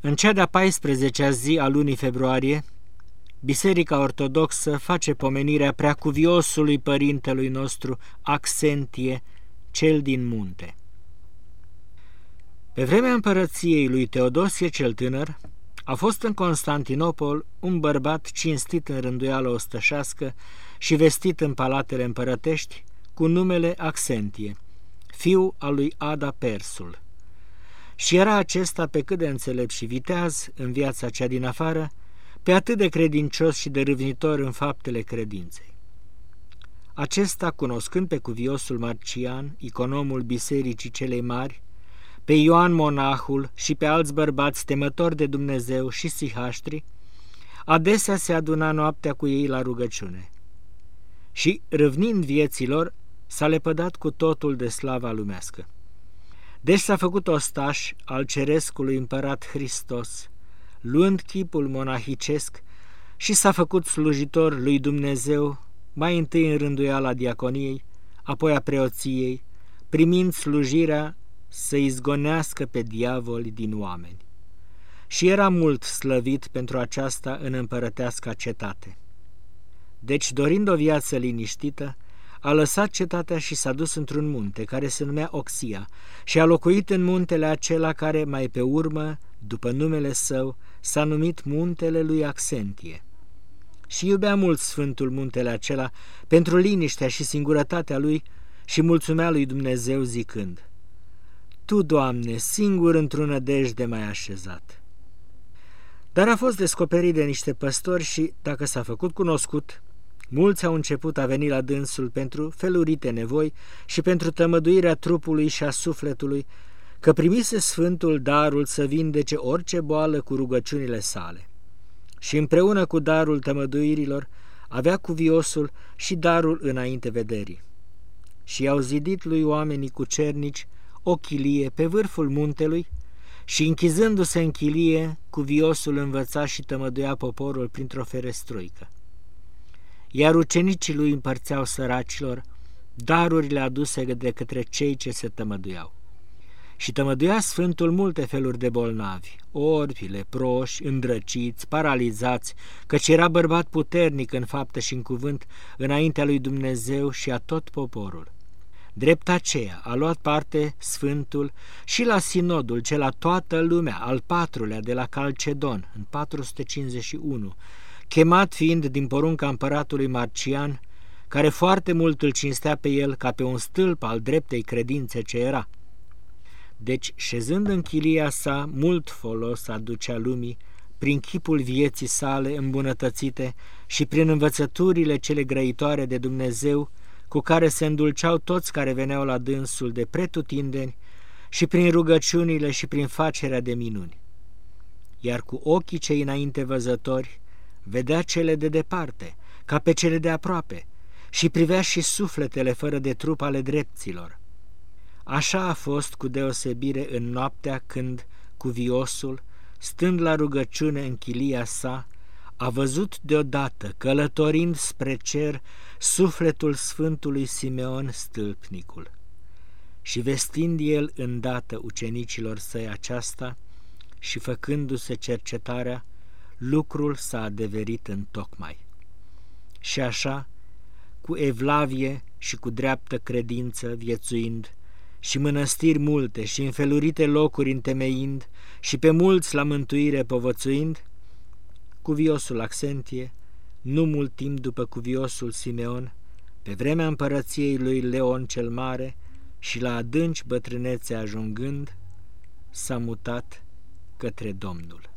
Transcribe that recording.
În cea de-a 14-a zi a lunii februarie, Biserica Ortodoxă face pomenirea preacuviosului părintelui nostru Axentie, cel din munte. Pe vremea împărăției lui Teodosie cel tânăr, a fost în Constantinopol un bărbat cinstit în rânduială ostășească și vestit în palatele împărătești cu numele Axentie, fiu al lui Ada Persul. Și era acesta pe cât de înțelept și viteaz în viața cea din afară, pe atât de credincios și de râvnitor în faptele credinței. Acesta, cunoscând pe cuviosul Marcian, iconomul bisericii celei mari, pe Ioan Monahul și pe alți bărbați temători de Dumnezeu și sihaștri, adesea se aduna noaptea cu ei la rugăciune. Și, râvnind vieților, s-a lepădat cu totul de slava lumească. Deci s-a făcut ostaș al cerescului împărat Hristos, luând chipul monahicesc și s-a făcut slujitor lui Dumnezeu, mai întâi în rânduiala diaconiei, apoi a preoției, primind slujirea să izgonească pe diavoli din oameni. Și era mult slăvit pentru aceasta în împărăteasca cetate. Deci, dorind o viață liniștită, a lăsat cetatea și s-a dus într-un munte care se numea Oxia și a locuit în muntele acela care mai pe urmă, după numele său, s-a numit muntele lui Axentie. Și iubea mult Sfântul muntele acela pentru liniștea și singurătatea lui și mulțumea lui Dumnezeu zicând, Tu, Doamne, singur într-o nădejde mai așezat. Dar a fost descoperit de niște păstori și, dacă s-a făcut cunoscut, Mulți au început a veni la dânsul pentru felurite nevoi și pentru tămăduirea trupului și a sufletului, că primise Sfântul darul să vindece orice boală cu rugăciunile sale. Și împreună cu darul tămăduirilor avea cuviosul și darul înainte vederii. Și i-au zidit lui oamenii cu cernici o chilie pe vârful muntelui și închizându-se în chilie, cuviosul învăța și tămăduia poporul printr-o ferestruică iar ucenicii lui împărțeau săracilor darurile aduse de către cei ce se tămăduiau. Și tămăduia Sfântul multe feluri de bolnavi, orbi, leproși, îndrăciți, paralizați, căci era bărbat puternic în faptă și în cuvânt înaintea lui Dumnezeu și a tot poporul. Drept aceea a luat parte Sfântul și la sinodul ce la toată lumea, al patrulea de la Calcedon, în 451, chemat fiind din porunca împăratului Marcian, care foarte mult îl cinstea pe el ca pe un stâlp al dreptei credințe ce era. Deci, șezând în chilia sa, mult folos aducea lumii, prin chipul vieții sale îmbunătățite și prin învățăturile cele grăitoare de Dumnezeu, cu care se îndulceau toți care veneau la dânsul de pretutindeni, și prin rugăciunile și prin facerea de minuni. Iar cu ochii cei înainte văzători, vedea cele de departe, ca pe cele de aproape, și privea și sufletele fără de trup ale drepților. Așa a fost cu deosebire în noaptea când, cu viosul, stând la rugăciune în chilia sa, a văzut deodată, călătorind spre cer, sufletul Sfântului Simeon stâlpnicul. Și vestind el îndată ucenicilor săi aceasta și făcându-se cercetarea, lucrul s-a adeverit în tocmai. Și așa, cu evlavie și cu dreaptă credință viețuind, și mănăstiri multe și înfelurite locuri întemeind, și pe mulți la mântuire povățuind, cuviosul Axentie, nu mult timp după cuviosul Simeon, pe vremea împărăției lui Leon cel Mare și la adânci bătrânețe ajungând, s-a mutat către Domnul.